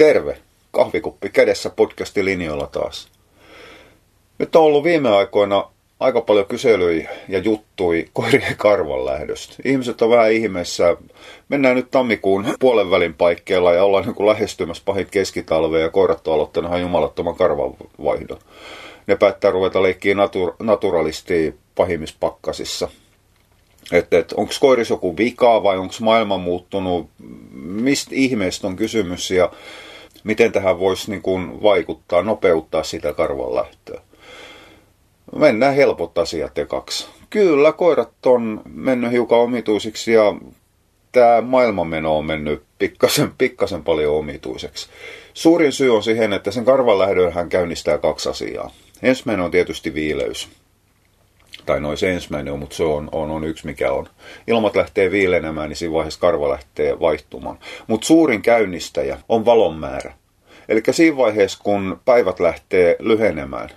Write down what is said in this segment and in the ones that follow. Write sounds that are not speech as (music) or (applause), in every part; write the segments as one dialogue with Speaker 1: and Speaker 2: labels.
Speaker 1: Terve! Kahvikuppi kädessä podcasti linjoilla taas. Nyt on ollut viime aikoina aika paljon kyselyjä ja juttui koirien karvan lähdöstä. Ihmiset on vähän ihmeessä. Mennään nyt tammikuun puolen välin paikkeilla ja ollaan niin lähestymässä pahin keskitalvea ja koirat on aloittanut ihan jumalattoman karvanvaihdon. Ne päättää ruveta leikkiä natur- naturalistia pahimmissa pakkasissa. Että et, onko koiris joku vika vai onko maailma muuttunut, mistä ihmeestä on kysymys ja miten tähän voisi niin kuin vaikuttaa, nopeuttaa sitä karvan lähtöä. Mennään helpot asiat ekaksi. Kyllä, koirat on mennyt hiukan omituisiksi ja tämä maailmanmeno on mennyt pikkasen, pikkasen paljon omituiseksi. Suurin syy on siihen, että sen karvan hän käynnistää kaksi asiaa. Ensimmäinen on tietysti viileys tai noin se ensimmäinen mutta se on, on, on yksi mikä on. Ilmat lähtee viilenemään, niin siinä vaiheessa karva lähtee vaihtumaan. Mutta suurin käynnistäjä on valon määrä. Eli siinä vaiheessa, kun päivät lähtee lyhenemään,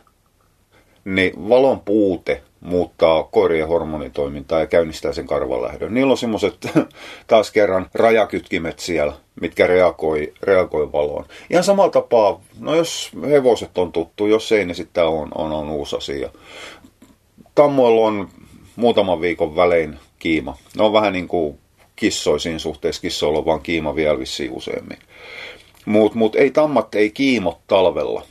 Speaker 1: niin valon puute muuttaa koirien hormonitoimintaa ja käynnistää sen karvanlähdön. Niillä on semmoiset (laughs) taas kerran rajakytkimet siellä, mitkä reagoi, reagoi valoon. Ihan samalla tapaa, no jos hevoset on tuttu, jos ei, niin sitten on, on, on uusi asia. Tammoilla on muutaman viikon välein kiima. Ne on vähän niin kuin kissoisiin suhteessa. Kissoilla on vaan kiima vielä vissiin useammin. Mutta mut ei tammat ei kiimo talvella.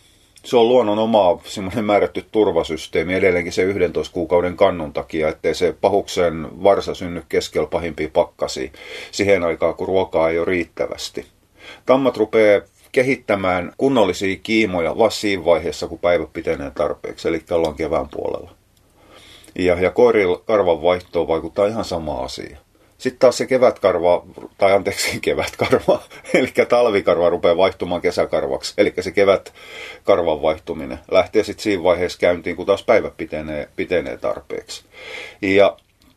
Speaker 1: Se on luonnon oma semmoinen määrätty turvasysteemi edelleenkin se 11 kuukauden kannun takia, ettei se pahuksen varsa synny keskellä pahimpia pakkasi siihen aikaan, kun ruokaa ei ole riittävästi. Tammat rupeaa kehittämään kunnollisia kiimoja vasta siinä vaiheessa, kun päivä pitenee tarpeeksi, eli ollaan kevään puolella. Ja, ja koirikarvan vaihtoon vaikuttaa ihan sama asia. Sitten taas se kevätkarva, tai anteeksi (laughs) kevätkarva, (laughs) eli talvikarva rupeaa vaihtumaan kesäkarvaksi. Eli se kevätkarvan vaihtuminen lähtee sitten siinä vaiheessa käyntiin, kun taas päivä pitenee, pitenee tarpeeksi. Ja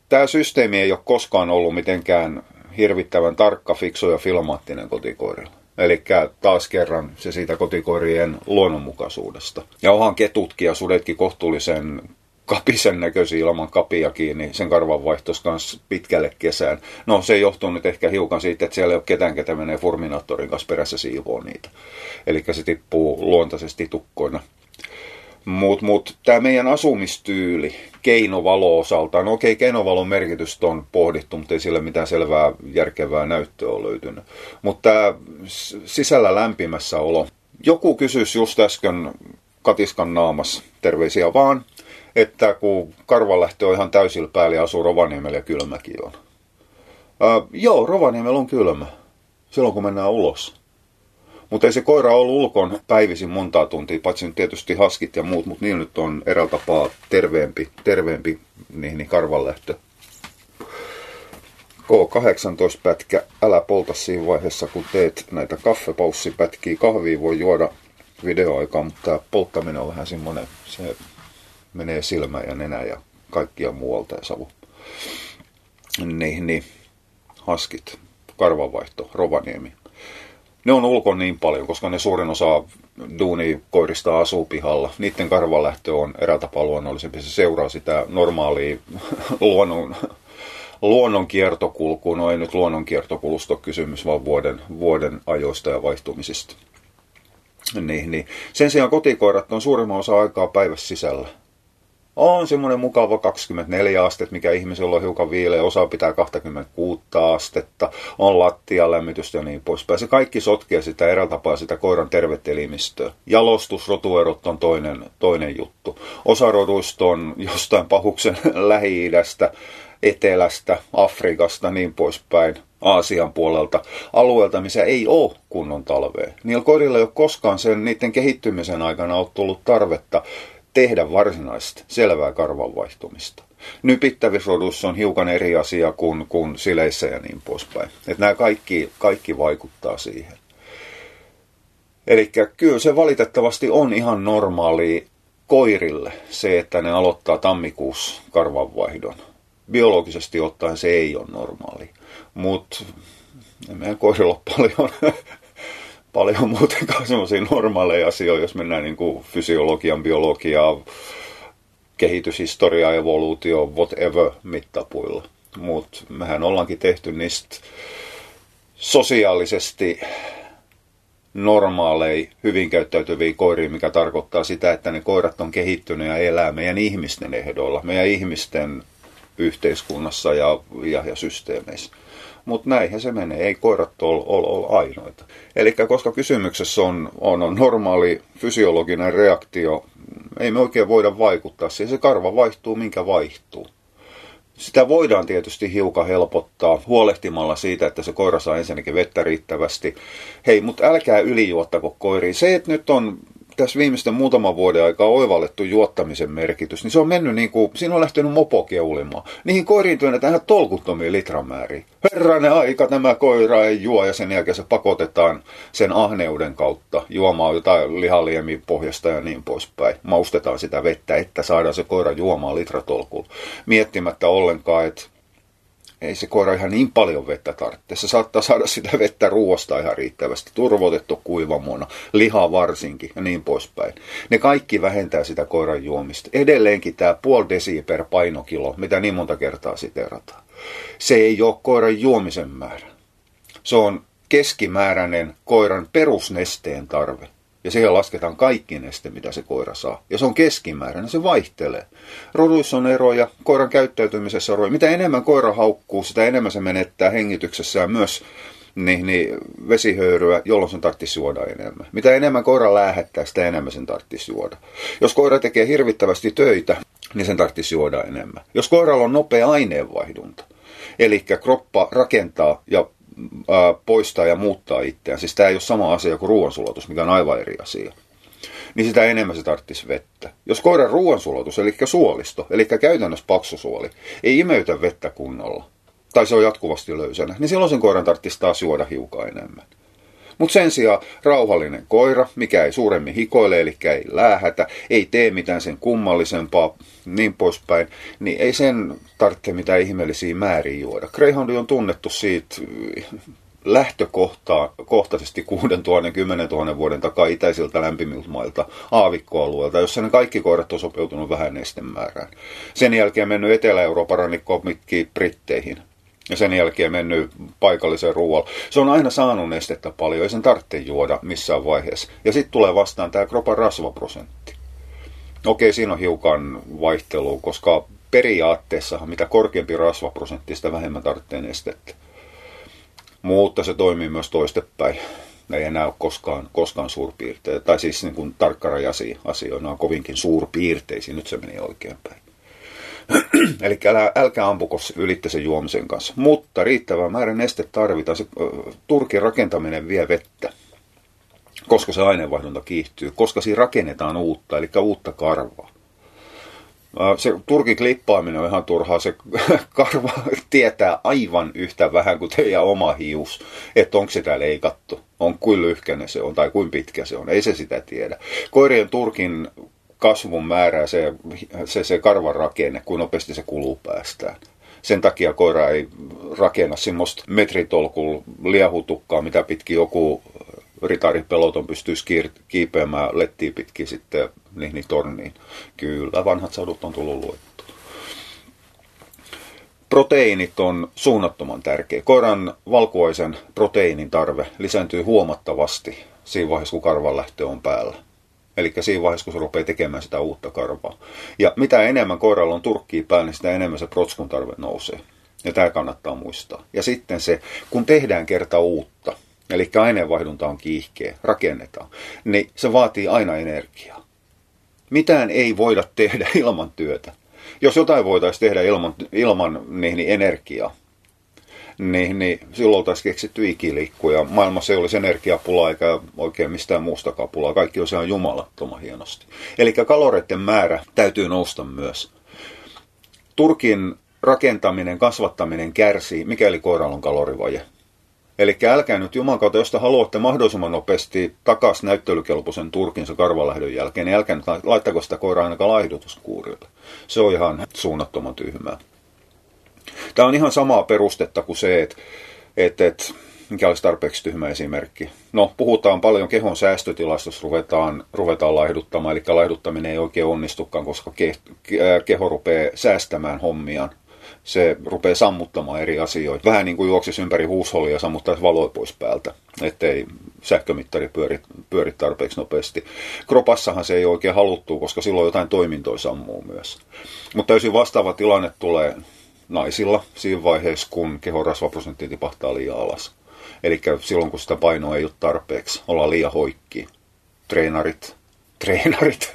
Speaker 1: tämä systeemi ei ole koskaan ollut mitenkään hirvittävän tarkka, fiksu ja filmaattinen kotikoirilla. Eli taas kerran se siitä kotikoirien luonnonmukaisuudesta. Ja onhan ketutkin ja sudetkin kohtuullisen kapisen näköisiä ilman kapia kiinni sen karvan vaihtos kanssa pitkälle kesään. No se johtuu nyt ehkä hiukan siitä, että siellä ei ole ketään, ketä menee Furminaattorin kanssa perässä siivoa niitä. Eli se tippuu luontaisesti tukkoina. Mutta mut, tämä meidän asumistyyli keinovalo osaltaan, no okei, keinovalon merkitystä on pohdittu, mutta ei sillä mitään selvää järkevää näyttöä ole löytynyt. Mutta tämä sisällä lämpimässä olo. Joku kysyisi just äsken Katiskan naamassa, terveisiä vaan, että kun karvanlähtö on ihan täysillä päällä ja asuu Rovaniemellä ja kylmäkin on. Ää, joo, Rovaniemellä on kylmä. Silloin kun mennään ulos. Mutta ei se koira ollut ulkon päivisin montaa tuntia, paitsi nyt tietysti haskit ja muut, mutta niillä nyt on eräällä tapaa terveempi, terveempi niin, niin karvanlähtö. K18-pätkä, älä polta siinä vaiheessa, kun teet näitä kaffepaussipätkiä. Kahvia voi juoda videoaikaa, mutta tämä polttaminen on vähän semmoinen, se menee silmä ja nenä ja kaikkia muualta ja savu. Niin, niin, haskit, karvanvaihto, Rovaniemi. Ne on ulkon niin paljon, koska ne suurin osa duunikoirista asuu pihalla. Niiden karvanlähtö on eräällä tapaa luonnollisempi. Se seuraa sitä normaalia (laughs) luonnon, luonnon kiertokulkua. No ei nyt luonnon kiertokulusta kysymys, vaan vuoden, vuoden ajoista ja vaihtumisista. Niin, niin. Sen sijaan kotikoirat on suurimman osa aikaa päivässä sisällä on semmoinen mukava 24 astetta, mikä ihmisellä on hiukan viileä, osa pitää 26 astetta, on lattialämmitystä ja niin poispäin. Se kaikki sotkee sitä eräällä tapaa sitä koiran tervettä elimistöä. Jalostus, rotuerot on toinen, toinen juttu. Osa roduista on jostain pahuksen (laughs) lähi-idästä, etelästä, Afrikasta, niin poispäin. Aasian puolelta, alueelta, missä ei ole kunnon talvea. Niillä koirilla ei ole koskaan sen niiden kehittymisen aikana ollut tullut tarvetta tehdä varsinaista selvää karvan vaihtumista. Nypittävisrodussa on hiukan eri asia kuin, kuin sileissä ja niin poispäin. Että nämä kaikki, kaikki vaikuttaa siihen. Eli kyllä se valitettavasti on ihan normaali koirille se, että ne aloittaa tammikuussa karvanvaihdon. Biologisesti ottaen se ei ole normaali. Mutta meidän koirilla on paljon (laughs) paljon muutenkaan (laughs) semmoisia normaaleja asioita, jos mennään niin kuin fysiologian, biologiaa, kehityshistoriaa, evoluutio, whatever mittapuilla. Mutta mehän ollaankin tehty niistä sosiaalisesti normaalei, hyvin käyttäytyviä koiria, mikä tarkoittaa sitä, että ne koirat on kehittynyt ja elää meidän ihmisten ehdoilla, meidän ihmisten yhteiskunnassa ja, ja, ja systeemeissä. Mutta näinhän se menee, ei koirat ole ol, ol ainoita. Eli koska kysymyksessä on, on, on normaali fysiologinen reaktio, ei me oikein voida vaikuttaa siihen. Se karva vaihtuu, minkä vaihtuu. Sitä voidaan tietysti hiukan helpottaa huolehtimalla siitä, että se koira saa ensinnäkin vettä riittävästi. Hei, mutta älkää ylijuottako koiriin. Se, että nyt on tässä viimeisten muutaman vuoden aikaa oivallettu juottamisen merkitys, niin se on mennyt niin kuin, siinä on lähtenyt mopo keulimaan. Niihin koiriin työnnetään tolkuttomia litramääriä. Herranen aika, tämä koira ei juo ja sen jälkeen se pakotetaan sen ahneuden kautta juomaan jotain lihaliemin pohjasta ja niin poispäin. Maustetaan sitä vettä, että saadaan se koira juomaan litratolkulla. Miettimättä ollenkaan, että ei se koira ihan niin paljon vettä tarvitse. Se saattaa saada sitä vettä ruoasta ihan riittävästi, turvotettu kuivamuona, liha varsinkin ja niin poispäin. Ne kaikki vähentää sitä koiran juomista. Edelleenkin tämä puoli desi per painokilo, mitä niin monta kertaa siterataan. Se ei ole koiran juomisen määrä. Se on keskimääräinen koiran perusnesteen tarve ja siihen lasketaan kaikki neste, mitä se koira saa. Ja se on keskimääräinen, se vaihtelee. Roduissa on eroja, koiran käyttäytymisessä on eroja. Mitä enemmän koira haukkuu, sitä enemmän se menettää hengityksessään myös niin, niin vesihöyryä, jolloin sen tarvitsisi juoda enemmän. Mitä enemmän koira lähettää, sitä enemmän sen tarvitsisi juoda. Jos koira tekee hirvittävästi töitä, niin sen tarvitsisi juoda enemmän. Jos koiralla on nopea aineenvaihdunta, eli kroppa rakentaa ja poistaa ja muuttaa itseään. Siis tämä ei ole sama asia kuin ruoansulatus, mikä on aivan eri asia. Niin sitä enemmän se tarvitsisi vettä. Jos koiran ruoansulatus, eli suolisto, eli käytännössä paksusuoli, ei imeytä vettä kunnolla, tai se on jatkuvasti löysänä, niin silloin sen koiran tarvitsisi taas juoda hiukan enemmän. Mutta sen sijaan rauhallinen koira, mikä ei suuremmin hikoile, eli ei läähätä, ei tee mitään sen kummallisempaa, niin poispäin, niin ei sen tarvitse mitään ihmeellisiä määriä juoda. Greyhound on tunnettu siitä lähtökohtaisesti 6000 10 000 vuoden takaa itäisiltä lämpimiltä mailta, aavikkoalueelta, jossa ne kaikki koirat on sopeutunut vähän nestemäärään. Sen jälkeen mennyt Etelä-Euroopan rannikkoon mitkin Britteihin ja sen jälkeen mennyt paikalliseen ruoalle. Se on aina saanut nestettä paljon, ei sen tarvitse juoda missään vaiheessa. Ja sitten tulee vastaan tämä kropan rasvaprosentti. Okei, siinä on hiukan vaihtelua, koska periaatteessa mitä korkeampi rasvaprosentti, sitä vähemmän tarvitsee nestettä. Mutta se toimii myös toistepäin. Ne ei enää ole koskaan, koskaan suurpiirteitä, tai siis niin kuin tarkkarajaisia asioita, ne on kovinkin suurpiirteisiä, nyt se meni oikein päin. Eli älä, älkää ampuko ylitte sen juomisen kanssa. Mutta riittävä määrä neste tarvitaan. Se, turkin rakentaminen vie vettä, koska se aineenvaihdunta kiihtyy, koska siinä rakennetaan uutta, eli uutta karvaa. Se turkin klippaaminen on ihan turhaa. Se (laughs) karva tietää aivan yhtä vähän kuin teidän oma hius, että onko sitä leikattu, on kuin lyhkäinen se on tai kuin pitkä se on. Ei se sitä tiedä. Koirien turkin kasvun määrää se, se, se karvan rakenne, kuin nopeasti se kuluu päästään. Sen takia koira ei rakenna semmoista metritolkul liehutukkaa, mitä pitkin joku ritaripeloton pystyisi kiipeämään lettiin pitkin sitten niihin torniin. Kyllä, vanhat sadut on tullut luettu. Proteiinit on suunnattoman tärkeä. Koiran valkuaisen proteiinin tarve lisääntyy huomattavasti siinä vaiheessa, kun karvan lähtö on päällä. Eli siinä vaiheessa, kun se rupeaa tekemään sitä uutta karvaa. Ja mitä enemmän koiralla on turkkiä päällä, niin sitä enemmän se protskun tarve nousee. Ja tämä kannattaa muistaa. Ja sitten se, kun tehdään kerta uutta, eli aineenvaihdunta on kiihkeä, rakennetaan, niin se vaatii aina energiaa. Mitään ei voida tehdä (laughs) ilman työtä. Jos jotain voitaisiin tehdä ilman, ilman niin, niin energiaa, niin, niin silloin oltaisiin keksitty ikiliikkuja. Maailmassa ei olisi energiapulaa eikä oikein mistään muustakaan pulaa. Kaikki on ihan jumalattoman hienosti. Eli kaloreiden määrä täytyy nousta myös. Turkin rakentaminen, kasvattaminen kärsii, mikäli koiralla on kalorivaje. Eli älkää nyt Jumalan kautta, jos te haluatte mahdollisimman nopeasti takaisin näyttelykelpoisen turkinsa karvalähdön jälkeen, niin älkää nyt laittako sitä koiraa ainakaan laihdutuskuurille. Se on ihan suunnattoman tyhmää. Tämä on ihan samaa perustetta kuin se, että, että, että mikä olisi tarpeeksi tyhmä esimerkki. No, puhutaan paljon kehon säästötilasta, jos ruvetaan, ruvetaan laihduttamaan, eli laihduttaminen ei oikein onnistukaan, koska ke, keho rupeaa säästämään hommiaan se rupeaa sammuttamaan eri asioita. Vähän niin kuin juoksisi ympäri huushollia ja sammuttaisi valoa pois päältä, ettei sähkömittari pyöri, pyöri tarpeeksi nopeasti. Kropassahan se ei oikein haluttu, koska silloin jotain toimintoja sammuu myös. Mutta täysin vastaava tilanne tulee naisilla siinä vaiheessa, kun kehon rasvaprosentti tipahtaa liian alas. Eli silloin, kun sitä painoa ei ole tarpeeksi, ollaan liian hoikki. Treenarit, (laughs) treenarit,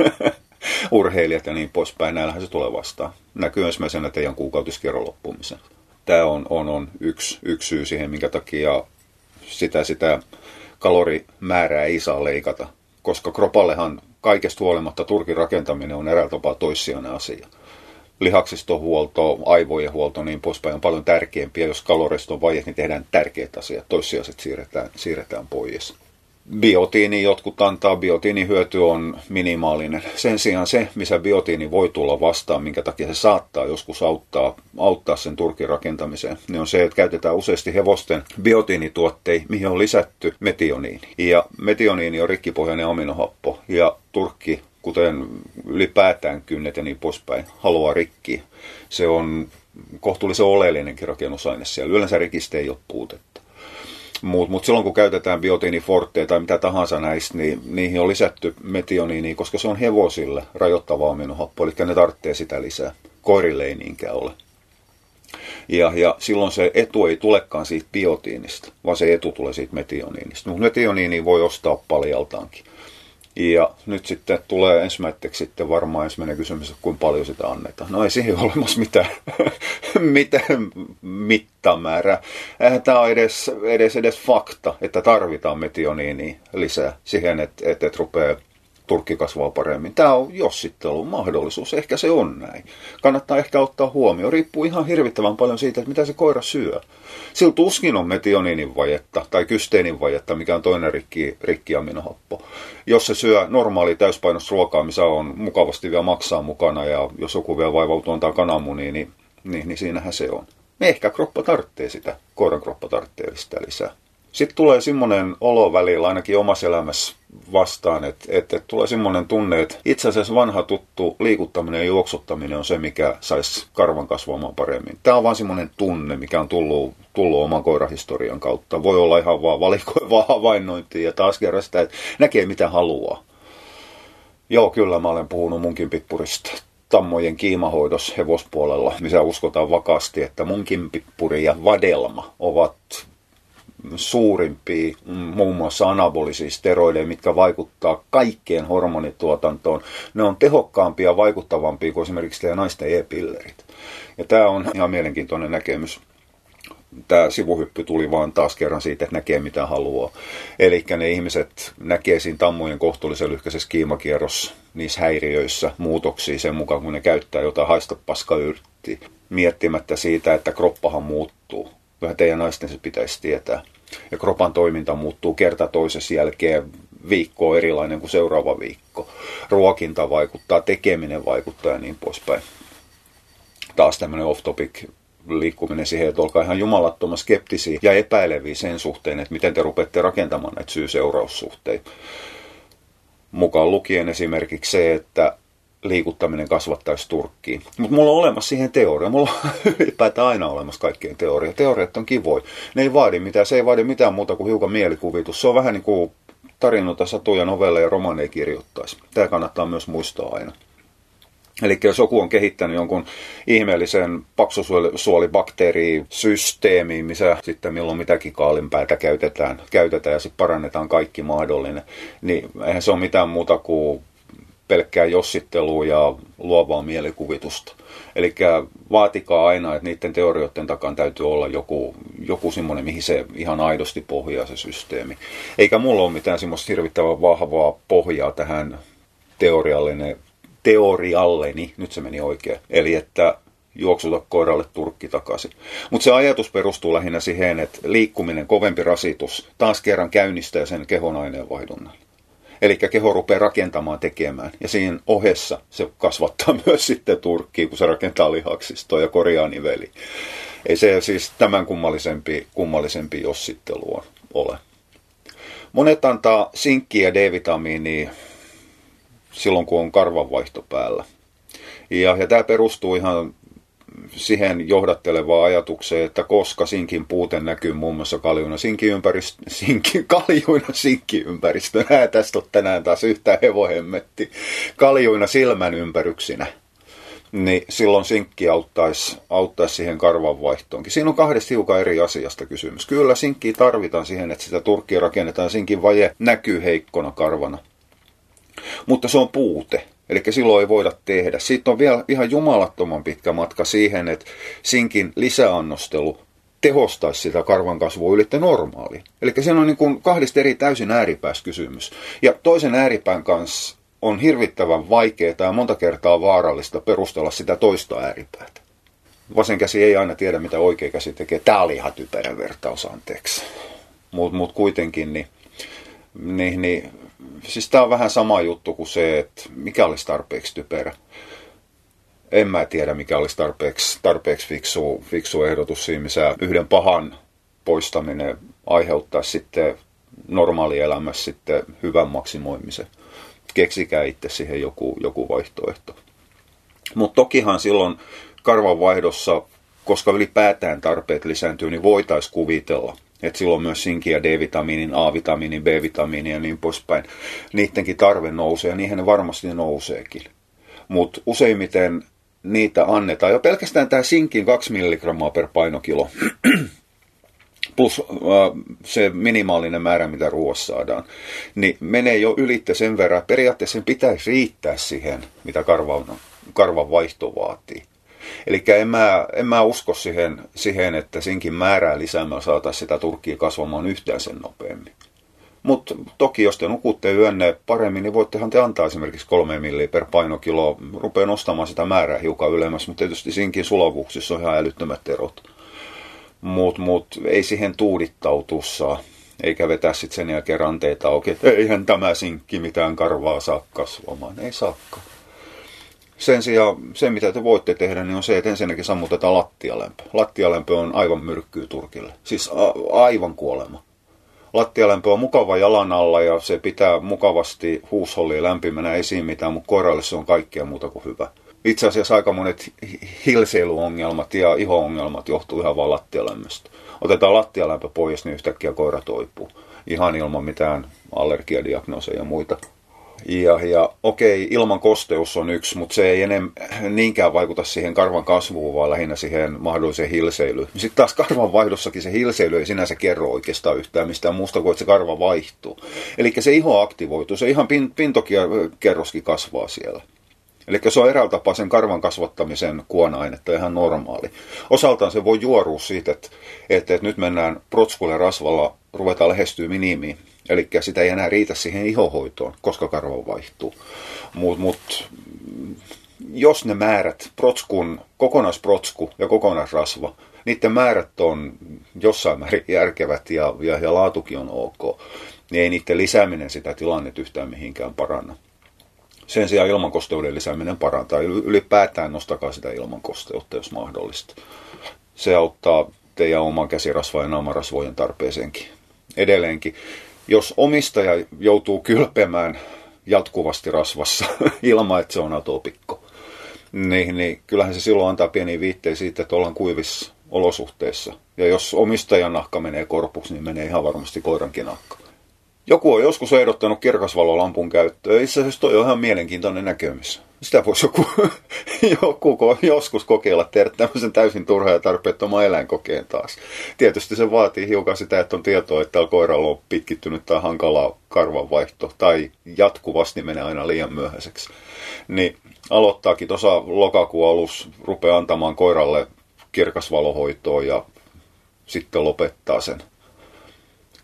Speaker 1: urheilijat ja niin poispäin, näillähän se tulee vastaan. Näkyy ensimmäisenä teidän kuukautiskierron loppumisen. Tämä on, on, on yksi, yksi syy siihen, minkä takia sitä, sitä kalorimäärää ei saa leikata. Koska kropallehan kaikesta huolimatta turkin rakentaminen on eräällä tapaa toissijainen asia lihaksistohuolto, aivojen huolto niin poispäin on paljon tärkeämpiä. Jos kalorista on vaje, niin tehdään tärkeät asiat. Toissijaiset siirretään, siirretään pois. Biotiini jotkut antaa, biotiinin hyöty on minimaalinen. Sen sijaan se, missä biotiini voi tulla vastaan, minkä takia se saattaa joskus auttaa, auttaa sen turkin rakentamiseen, niin on se, että käytetään useasti hevosten biotiinituotteita, mihin on lisätty metioniini. Ja metioniini on rikkipohjainen aminohappo, ja turkki kuten ylipäätään kynnet ja niin poispäin, haluaa rikki. Se on kohtuullisen oleellinenkin rakennusaine siellä. Yleensä rikistä ei ole puutetta. Mutta mut silloin kun käytetään biotiinifortteja tai mitä tahansa näistä, niin niihin on lisätty metioniini, koska se on hevosille rajoittava aminohappo, eli ne tarvitsee sitä lisää. Koirille ei niinkään ole. Ja, ja silloin se etu ei tulekaan siitä biotiinista, vaan se etu tulee siitä metioniinista. Mutta metioniini voi ostaa paljaltaankin. Ja nyt sitten tulee ensimmäiseksi sitten varmaan ensimmäinen kysymys, että kuinka paljon sitä annetaan. No ei siihen ole olemassa mitään, (laughs) mitään mittamäärää. Eihän tämä ole edes, edes, edes fakta, että tarvitaan metioniini lisää siihen, että, että, että rupeaa turkki kasvaa paremmin. Tämä on jossittelu mahdollisuus, ehkä se on näin. Kannattaa ehkä ottaa huomioon. Riippuu ihan hirvittävän paljon siitä, että mitä se koira syö. Sillä tuskin on metioninin vajetta tai kysteenin vajetta, mikä on toinen rikki, rikkiaminohappo. Jos se syö normaali täyspainosta ruokaa, missä on mukavasti vielä maksaa mukana ja jos joku vielä vaivautuu antaa kananmunia, niin, niin, niin siinähän se on. Ehkä kroppa tarvitsee sitä, koiran kroppa tarvitsee sitä lisää. Sitten tulee semmoinen olo välillä ainakin omassa elämässä vastaan, että, että, tulee semmoinen tunne, että itse asiassa vanha tuttu liikuttaminen ja juoksuttaminen on se, mikä saisi karvan kasvamaan paremmin. Tämä on vaan semmoinen tunne, mikä on tullut, tullut oman koirahistorian kautta. Voi olla ihan vaan valikoivaa (laughs) havainnointia ja taas kerran sitä, että näkee mitä haluaa. Joo, kyllä mä olen puhunut munkin pippurista tammojen kiimahoidossa hevospuolella, missä uskotaan vakaasti, että munkin pippuri ja vadelma ovat suurimpia muun muassa anabolisia steroideja, mitkä vaikuttaa kaikkeen hormonituotantoon. Ne on tehokkaampia ja vaikuttavampia kuin esimerkiksi teidän naisten e-pillerit. Ja tämä on ihan mielenkiintoinen näkemys. Tämä sivuhyppy tuli vaan taas kerran siitä, että näkee mitä haluaa. Eli ne ihmiset näkee siinä tammojen kohtuullisen lyhkäisessä kiimakierrossa niissä häiriöissä muutoksia sen mukaan, kun ne käyttää jotain haista paskayrttiä, miettimättä siitä, että kroppahan muuttuu Kyllä teidän naisten se pitäisi tietää. Ja kropan toiminta muuttuu kerta toisessa jälkeen viikko erilainen kuin seuraava viikko. Ruokinta vaikuttaa, tekeminen vaikuttaa ja niin poispäin. Taas tämmöinen off-topic liikkuminen siihen, että olkaa ihan jumalattoman skeptisiä ja epäileviä sen suhteen, että miten te rupeatte rakentamaan näitä syy-seuraussuhteita. Mukaan lukien esimerkiksi se, että liikuttaminen kasvattaisi turkkiin. Mutta mulla on olemassa siihen teoria. Mulla on (laughs) ylipäätään aina olemassa kaikkien teoria. Teoriat on kivoja. Ne ei vaadi mitään. Se ei vaadi mitään muuta kuin hiukan mielikuvitus. Se on vähän niin kuin tarinoita, satuja, novelleja ja romaaneja kirjoittaisi. Tämä kannattaa myös muistaa aina. Eli jos joku on kehittänyt jonkun ihmeellisen paksusuolibakteerisysteemiin, missä sitten milloin mitäkin kaalinpäätä käytetään, käytetään ja sitten parannetaan kaikki mahdollinen, niin eihän se ole mitään muuta kuin pelkkää jossittelua ja luovaa mielikuvitusta. Eli vaatikaa aina, että niiden teorioiden takan täytyy olla joku, joku semmoinen, mihin se ihan aidosti pohjaa se systeemi. Eikä mulla ole mitään semmoista hirvittävän vahvaa pohjaa tähän teoriallinen, teorialleni, nyt se meni oikein. Eli että juoksuta koiralle turkki takaisin. Mutta se ajatus perustuu lähinnä siihen, että liikkuminen, kovempi rasitus, taas kerran käynnistää sen kehon aineenvaihdunnan. Eli keho rupeaa rakentamaan tekemään. Ja siinä ohessa se kasvattaa (laughs) myös sitten turkkiin, kun se rakentaa lihaksistoa ja korjaa niveli. Ei se siis tämän kummallisempi, kummallisempi jossittelu ole. Monet antaa sinkkiä ja D-vitamiinia silloin, kun on karvanvaihto päällä. Ja, ja tämä perustuu ihan siihen johdattelevaa ajatukseen, että koska sinkin puute näkyy muun muassa kaljuina sinkiympäristö, sinki, (laughs) kaljuina sinkiympäristönä, tästä on tänään taas yhtään hevohemmetti, kaljuina silmän ympäryksinä, niin silloin sinkki auttaisi, auttaisi siihen karvanvaihtoonkin. Siinä on kahdesta hiukan eri asiasta kysymys. Kyllä sinkkiä tarvitaan siihen, että sitä turkkia rakennetaan. Sinkin vaje näkyy heikkona karvana. Mutta se on puute. Eli silloin ei voida tehdä. Sitten on vielä ihan jumalattoman pitkä matka siihen, että sinkin lisäannostelu tehostaisi sitä karvan kasvua ylitte normaali. Eli siinä on niin kuin kahdesta eri täysin ääripäässä kysymys. Ja toisen ääripään kanssa on hirvittävän vaikeaa ja monta kertaa vaarallista perustella sitä toista ääripäätä. Vasen käsi ei aina tiedä, mitä oikea käsi tekee. Tämä oli ihan typerä vertaus, anteeksi. Mutta mut kuitenkin, niin, niin, niin siis tämä on vähän sama juttu kuin se, että mikä olisi tarpeeksi typerä. En mä tiedä, mikä olisi tarpeeksi, tarpeeksi fiksu, fiksu ehdotus siinä, missä yhden pahan poistaminen aiheuttaa sitten normaalielämässä sitten hyvän maksimoimisen. Keksikää itse siihen joku, joku vaihtoehto. Mutta tokihan silloin karvanvaihdossa, koska ylipäätään tarpeet lisääntyy, niin voitaisiin kuvitella, että silloin myös sinkiä D-vitamiinin, A-vitamiinin, B-vitamiinin ja niin poispäin. Niidenkin tarve nousee ja niihin ne varmasti nouseekin. Mutta useimmiten niitä annetaan. Jo pelkästään tämä sinkin 2 milligrammaa per painokilo (clears throat) plus äh, se minimaalinen määrä, mitä ruoassa saadaan, niin menee jo ylitte sen verran. Periaatteessa sen pitäisi riittää siihen, mitä karvan, karvan vaihto vaatii. Eli en mä, en mä usko siihen, siihen, että sinkin määrää lisäämällä saataisiin sitä turkkia kasvamaan yhtään sen nopeammin. Mutta toki jos te nukutte yönne paremmin, niin voittehan te antaa esimerkiksi kolme milliä per painokilo. Rupeaa nostamaan sitä määrää hiukan ylemmäs, mutta tietysti sinkin sulavuuksissa on ihan älyttömät erot. Mutta mut, ei siihen tuudittautua saa, eikä vetää sitten sen jälkeen ranteita auki, että eihän tämä sinkki mitään karvaa saa kasvamaan. Ei saakka. Sen sijaan se, mitä te voitte tehdä, niin on se, että ensinnäkin sammutetaan lattialämpö. Lattialämpö on aivan myrkkyy Turkille. Siis a- aivan kuolema. Lattialämpö on mukava jalan alla ja se pitää mukavasti huushollia lämpimänä, ei siinä mitään, mutta koiralle se on kaikkea muuta kuin hyvä. Itse asiassa aika monet hilseilyongelmat ja iho-ongelmat johtuu ihan vain lattialämmöstä. Otetaan lattialämpö pois, niin yhtäkkiä koira toipuu. Ihan ilman mitään allergiadiagnooseja ja muita. Ja, ja okei, ilman kosteus on yksi, mutta se ei enem, niinkään vaikuta siihen karvan kasvuun, vaan lähinnä siihen mahdolliseen hilseilyyn. Sitten taas karvan vaihdossakin se hilseily ei sinänsä kerro oikeastaan yhtään mistään muusta kuin, että se karva vaihtuu. Eli se iho aktivoituu, se ihan pin, pintokerroskin kasvaa siellä. Eli se on eräällä tapaa sen karvan kasvattamisen kuona-ainetta ihan normaali. Osaltaan se voi juorua siitä, että, että, että nyt mennään protskulle rasvalla, ruvetaan lähestyä minimiin. Eli sitä ei enää riitä siihen ihohoitoon, koska karva vaihtuu. Mutta mut, jos ne määrät, protskun, kokonaisprotsku ja kokonaisrasva, niiden määrät on jossain määrin järkevät ja, ja, ja laatukin on ok, niin ei niiden lisääminen sitä tilannetta yhtään mihinkään paranna. Sen sijaan ilmankosteuden lisääminen parantaa. Ylipäätään nostakaa sitä ilmankosteutta, jos mahdollista. Se auttaa teidän oman käsirasvojen ja naamarasvojen tarpeeseenkin. Edelleenkin, jos omistaja joutuu kylpemään jatkuvasti rasvassa (laughs) ilman, että se on atopikko, niin, niin kyllähän se silloin antaa pieni viitteitä siitä, että ollaan kuivissa olosuhteissa. Ja jos omistajan nahka menee korpuksi, niin menee ihan varmasti koirankin nahka. Joku on joskus ehdottanut kirkasvalolampun käyttöä. Itse asiassa toi on ihan mielenkiintoinen näkemys. Sitä voisi joku, (laughs) joku joskus kokeilla tehdä tämmöisen täysin turhaa ja tarpeettoman eläinkokeen taas. Tietysti se vaatii hiukan sitä, että on tietoa, että koiralla on pitkittynyt tai hankalaa karvanvaihto tai jatkuvasti menee aina liian myöhäiseksi. Niin aloittaakin tuossa lokakuun alussa, rupeaa antamaan koiralle kirkasvalohoitoa ja sitten lopettaa sen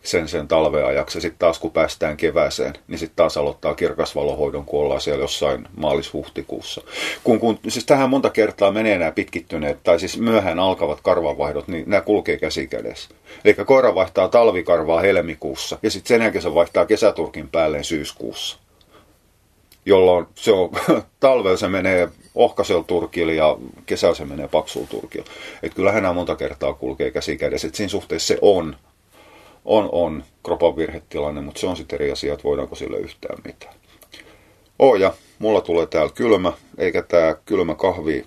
Speaker 1: sen sen talveajaksi. Ja sitten taas kun päästään kevääseen, niin sitten taas aloittaa kirkasvalohoidon, kun ollaan siellä jossain maalis-huhtikuussa. Kun, kun, siis tähän monta kertaa menee nämä pitkittyneet, tai siis myöhään alkavat karvanvaihdot, niin nämä kulkee käsi kädessä. Eli koira vaihtaa talvikarvaa helmikuussa, ja sitten sen jälkeen se vaihtaa kesäturkin päälleen syyskuussa. Jolloin se on, (laughs) talvella se menee ohkaisella turkilla ja kesällä se menee paksulla turkilla. Että kyllähän nämä monta kertaa kulkee käsi kädessä. Että siinä suhteessa se on on, on kropan virhetilanne, mutta se on sitten eri asia, että voidaanko sille yhtään mitään. Oh ja mulla tulee täällä kylmä, eikä tämä kylmä kahvi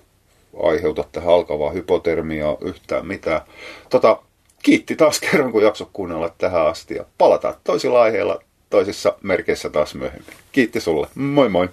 Speaker 1: aiheuta tähän alkavaa hypotermiaa yhtään mitään. Tota, kiitti taas kerran, kun jakso kuunnella tähän asti ja palataan toisilla aiheilla toisissa merkeissä taas myöhemmin. Kiitti sulle. Moi moi!